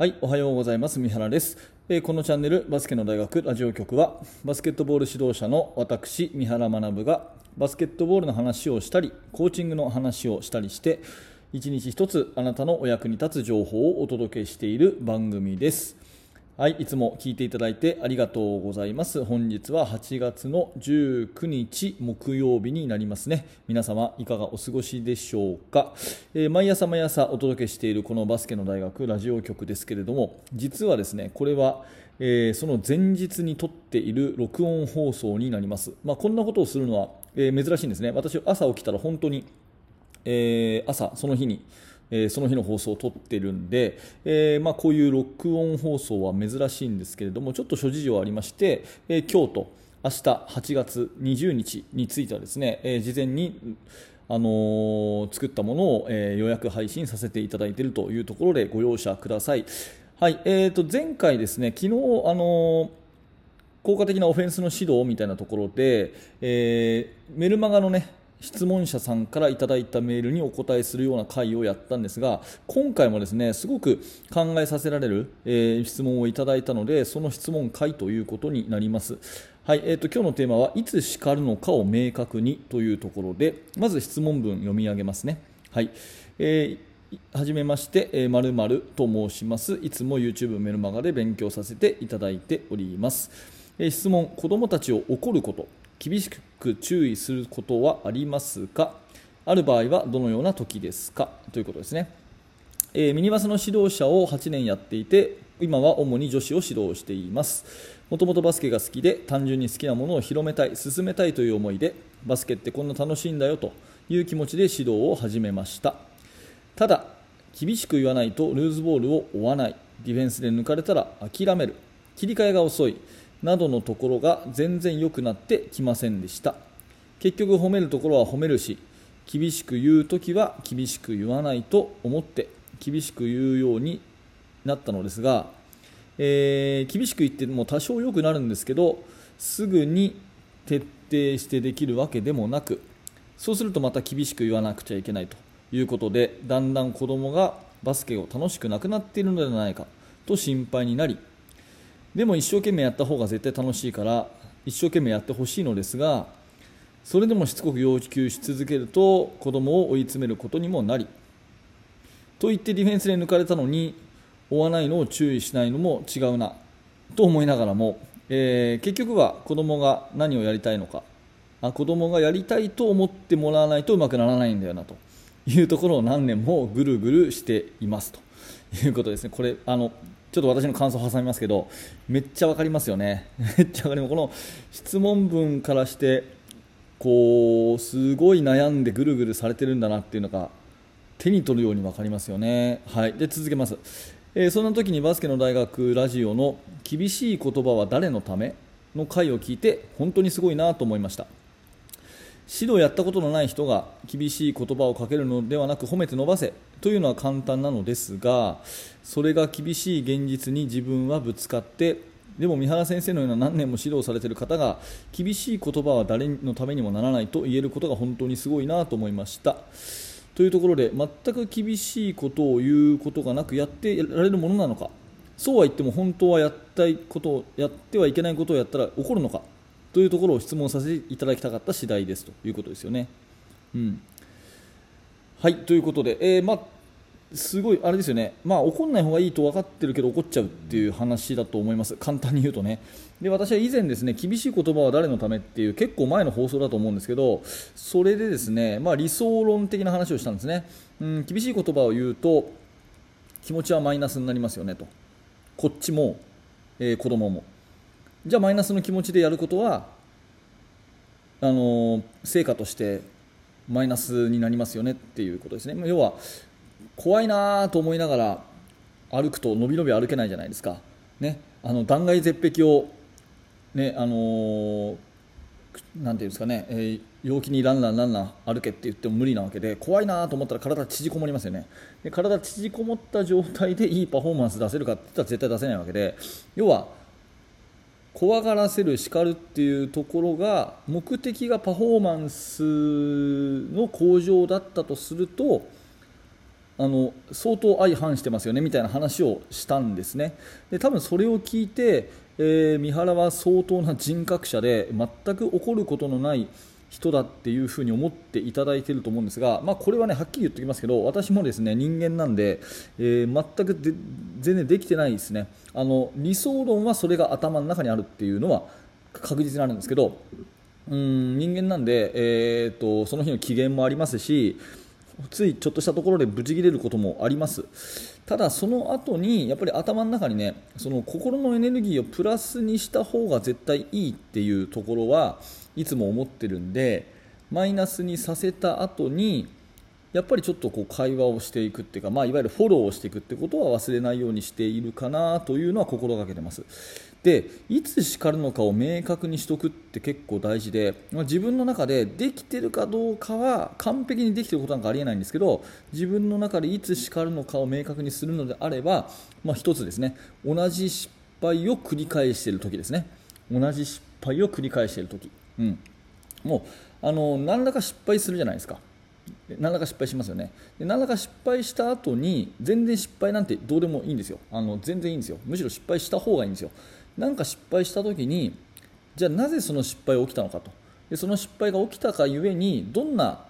はい、おはようございます。三原です。えーこのチャンネル、バスケの大学ラジオ局は、バスケットボール指導者の私、三原学が、バスケットボールの話をしたり、コーチングの話をしたりして、一日一つあなたのお役に立つ情報をお届けしている番組です。はい、いつも聞いていただいてありがとうございます。本日は8月の19日木曜日になりますね。皆様いかがお過ごしでしょうか？えー毎朝毎朝お届けしているこのバスケの大学ラジオ局ですけれども、実はですね、これは、えーその前日に撮っている録音放送になります。まあ、こんなことをするのは、えー珍しいんですね。私朝起きたら本当にえ朝、その日に、えーその日の放送を撮ってるんで、えーまあ、こういう録音放送は珍しいんですけれども、ちょっと諸事情ありまして、えー今日と明日8月20日についてはですね、え事前に、あの作ったものを、え予約配信させていただいているというところでご容赦ください。はい、えー、と前回ですね、昨日、あの効果的なオフェンスの指導みたいなところで、えーメルマガのね質問者さんからいただいたメールにお答えするような回をやったんですが今回もですねすごく考えさせられる、えー質問をいただいたのでその質問回ということになります。はいえー、と今日のテーマはいつ叱るのかを明確にというところでまず質問文読み上げますね。はいえーはじめまして、えー、〇〇と申します。いつも YouTube メルマガで勉強させていただいております。え質問、子供たちを怒ること、厳しく注意することはありますか？ある場合はどのような時ですか？ということですね。えーミニバスの指導者を8年やっていて今は主に女子を指導しています。もともとバスケが好きで単純に好きなものを広めたい進めたいという思いでバスケってこんな楽しいんだよという気持ちで指導を始めました。ただ厳しく言わないとルーズボールを追わない。ディフェンスで抜かれたら諦める。切り替えが遅い。などのところが全然良くなってきませんでした。結局褒めるところは褒めるし厳しく言うときは厳しく言わないと思って厳しく言うようになったのですが、えー厳しく言っても多少良くなるんですけどすぐに徹底してできるわけでもなくそうするとまた厳しく言わなくちゃいけないということでだんだん子供がバスケを楽しくなくなっているのではないかと心配になりでも一生懸命やった方が絶対楽しいから一生懸命やってほしいのですがそれでもしつこく要求し続けると子供を追い詰めることにもなりと言ってディフェンスで抜かれたのに追わないのを注意しないのも違うなと思いながらも、えー結局は子供が何をやりたいのかあ子供がやりたいと思ってもらわないとうまくならないんだよなというところを何年もぐるぐるしていますということですね。これあのちょっと私の感想を挟みますけどめっちゃわかりますよね。めっちゃわかりこの質問文からしてこうすごい悩んでぐるぐるされてるんだなっていうのが手に取るように分かりますよね。はい、で続けます、えーそんな時にバスケの大学ラジオの「厳しい言葉は誰のため?」の回を聞いて本当にすごいなと思いました指導やったことのない人が厳しい言葉をかけるのではなく褒めて伸ばせというのは簡単なのですがそれが厳しい現実に自分はぶつかってでも三原先生のような何年も指導されている方が厳しい言葉は誰のためにもならないと言えることが本当にすごいなと思いました。というところで全く厳しいことを言うことがなくやってられるものなのかそうは言っても本当はやったいことやってはいけないことをやったら怒るのかというところを質問させていただきたかった次第ですということですよね。うん、はいということで、えーま、すごいあれですよね、まあ、怒んない方がいいと分かってるけど怒っちゃうっていう話だと思います、簡単に言うとね。で私は以前ですね厳しい言葉は誰のためっていう結構前の放送だと思うんですけどそれでですね、まあ、理想論的な話をしたんですね、うん、厳しい言葉を言うと気持ちはマイナスになりますよねと。こっちも、えー子供も。じゃあマイナスの気持ちでやることはあの成果としてマイナスになりますよねっていうことですね。要は怖いなと思いながら歩くと伸び伸び歩けないじゃないですか、ね、あの断崖絶壁を、ねあのーなんていうんですかね、えー陽気にランランランラン歩けって言っても無理なわけで怖いなと思ったら体縮こもりますよね。で体縮こもった状態でいいパフォーマンス出せるかって言ったら絶対出せないわけで要は怖がらせる叱るっていうところが目的がパフォーマンスの向上だったとするとあの相当相反してますよねみたいな話をしたんですね。で多分それを聞いて、えー、三原は相当な人格者で全く怒ることのない人だっていうふうに思っていただいていると思うんですが、まあ、これはねはっきり言っておきますけど私もですね人間なんで、えー、全く全然できてないですね。あの理想論はそれが頭の中にあるっていうのは確実にあるんですけどうん人間なんで、えーと、その日の機嫌もありますしついちょっとしたところでブチ切れることもあります。ただその後にやっぱり頭の中にねその心のエネルギーをプラスにした方が絶対いいっていうところはいつも思ってるんでマイナスにさせた後にやっぱりちょっとこう会話をしていくっていうか、まあ、いわゆるフォローをしていくってことは忘れないようにしているかなというのは心がけてます。でいつ叱るのかを明確にしておくって結構大事で、まあ、自分の中でできてるかどうかは完璧にできてることなんかありえないんですけど自分の中でいつ叱るのかを明確にするのであれば、まあ、一つですね同じ失敗を繰り返している時ですね。同じ失敗を繰り返している時、うん、もうあの何らか失敗するじゃないですか。何らか失敗しますよね。で何らか失敗した後に全然失敗なんてどうでもいいんですよ。あの全然いいんですよ。むしろ失敗した方がいいんですよ。何か失敗した時にじゃあなぜその失敗が起きたのかと。でその失敗が起きたかゆえにどんな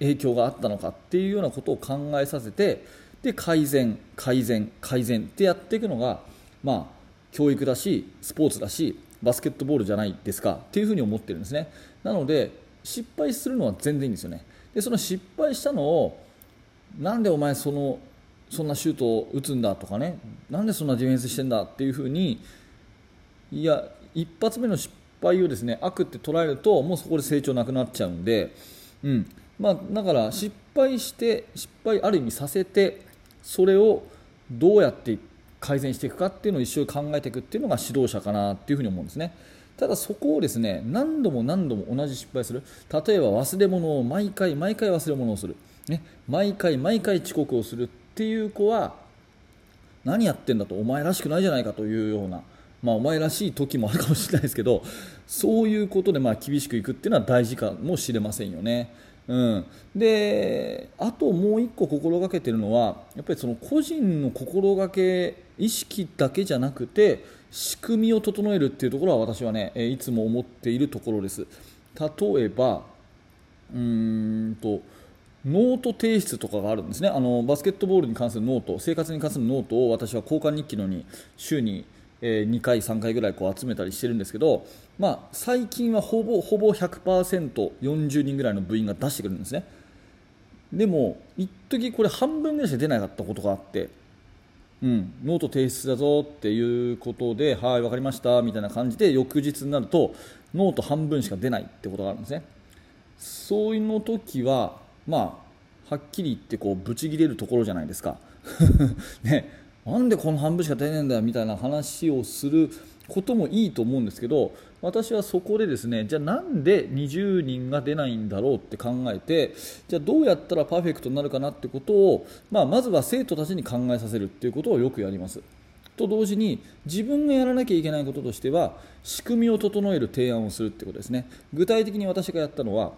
影響があったのかっていうようなことを考えさせてで改善改善改善ってやっていくのがまあ教育だしスポーツだしバスケットボールじゃないですかっていうふうに思ってるんですね。なので失敗するのは全然いいんですよね。でその失敗したのをなんでお前そのそんなシュートを打つんだとかねなんでそんなディフェンスしてんだっていうふうにいや一発目の失敗をですね悪って捉えるともうそこで成長なくなっちゃうんで、うん。まあ、だから失敗して失敗ある意味させてそれをどうやって改善していくかっていうのを一緒に考えていくっていうのが指導者かなっていうふうに思うんですね。ただそこをですね何度も何度も同じ失敗する。例えば忘れ物を毎回毎回忘れ物をする、ね、毎回毎回遅刻をするっていう子は何やってんだとお前らしくないじゃないかというような、まあ、お前らしい時もあるかもしれないですけどそういうことでまあ厳しくいくっていうのは大事かもしれませんよね。うん、であともう1個心がけてるのはやっぱりその個人の心がけ意識だけじゃなくて仕組みを整えるっていうところは私はねいつも思っているところです。例えばうんとノート提出とかがあるんですね。あのバスケットボールに関するノート生活に関するノートを私は交換日記のに週に2回、3回ぐらいこう集めたりしてるんですけど、まあ、最近はほぼほぼ 100%40 人ぐらいの部員が出してくるんですねでも一時これ半分ぐらいしか出なかったことがあってうん、ノート提出だぞっていうことで、はい、分かりましたみたいな感じで翌日になるとノート半分しか出ないってことがあるんですね。そういうの時は、まあ、はっきり言ってこうブチ切れるところじゃないですか。ね、なんでこの半分しか出ねえんだよみたいな話をすることもいいと思うんですけど私はそこでですねじゃあなんで20人が出ないんだろうって考えてじゃあどうやったらパーフェクトになるかなってことを、まあ、まずは生徒たちに考えさせるっていうことをよくやります。と同時に自分がやらなきゃいけないこととしては仕組みを整える提案をするってことですね。具体的に私がやったのは、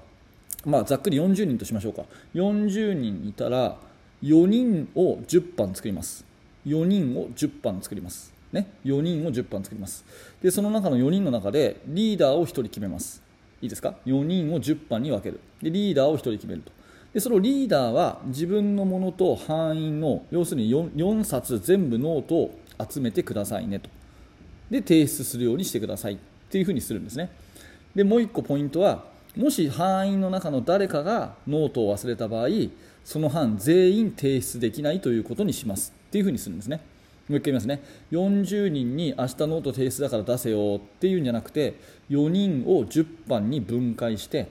まあ、ざっくり40人としましょうか。40人いたら4人を10班作ります。4人を10班作ります。ね、4人を10班作ります。でその中の4人の中でリーダーを1人決めます。いいですか？4人を10班に分ける。でリーダーを1人決めると。でそのリーダーは自分のものと班員の要するに 4, 4冊全部ノートを集めてくださいねと。で提出するようにしてくださいっていうふうにするんですね。でもう1個ポイントはもし班員の中の誰かがノートを忘れた場合その班全員提出できないということにします。っていうふうにするんですね。もう一回言いますね。40人に明日ノート提出だから出せよっていうんじゃなくて4人を10班に分解して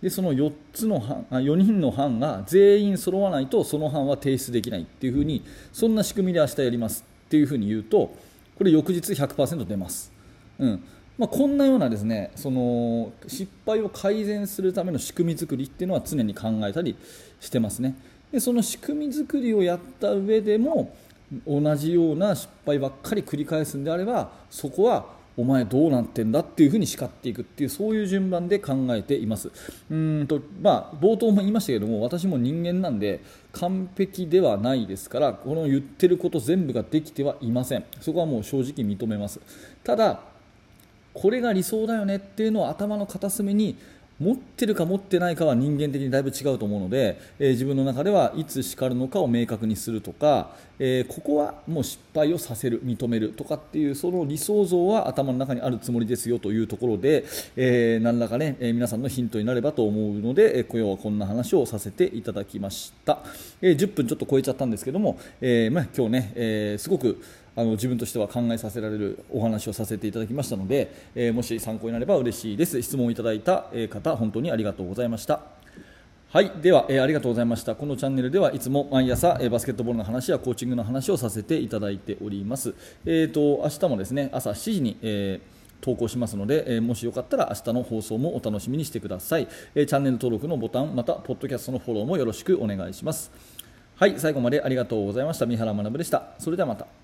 でその4つの班あ4人の班が全員揃わないとその班は提出できないっていうふうにそんな仕組みで明日やりますっていうふうに言うとこれ翌日100%出ます、うん。まあ、こんなようなですねその失敗を改善するための仕組み作りっていうのは常に考えたりしてますね。でその仕組み作りをやった上でも同じような失敗ばっかり繰り返すんであればそこはお前どうなってんだっていうふうに叱っていくっていうそういう順番で考えています。うんと、まあ、冒頭も言いましたけども私も人間なんで完璧ではないですからこの言ってること全部ができてはいません。そこはもう正直認めます。ただこれが理想だよねっていうのを頭の片隅に持ってるか持ってないかは人間的にだいぶ違うと思うので、えー、自分の中ではいつ叱るのかを明確にするとか、えー、ここはもう失敗をさせる認めるとかっていうその理想像は頭の中にあるつもりですよというところで、えー、何らかね、え皆さんのヒントになればと思うので、え今日はこんな話をさせていただきました、え10分ちょっと超えちゃったんですけども、えまあ、今日ね、えすごくあの自分としては考えさせられるお話をさせていただきましたので、えー、もし参考になれば嬉しいです。質問をいただいた方本当にありがとうございました。はい。では、えー、ありがとうございました。このチャンネルではいつも毎朝、えー、バスケットボールの話やコーチングの話をさせていただいております。えっ、ー、と明日もですね朝7時に、えー投稿しますので、え、もしよかったら明日の放送もお楽しみにしてください、え、チャンネル登録のボタンまたポッドキャストのフォローもよろしくお願いします。はい。最後までありがとうございました。三原学でした。それではまた。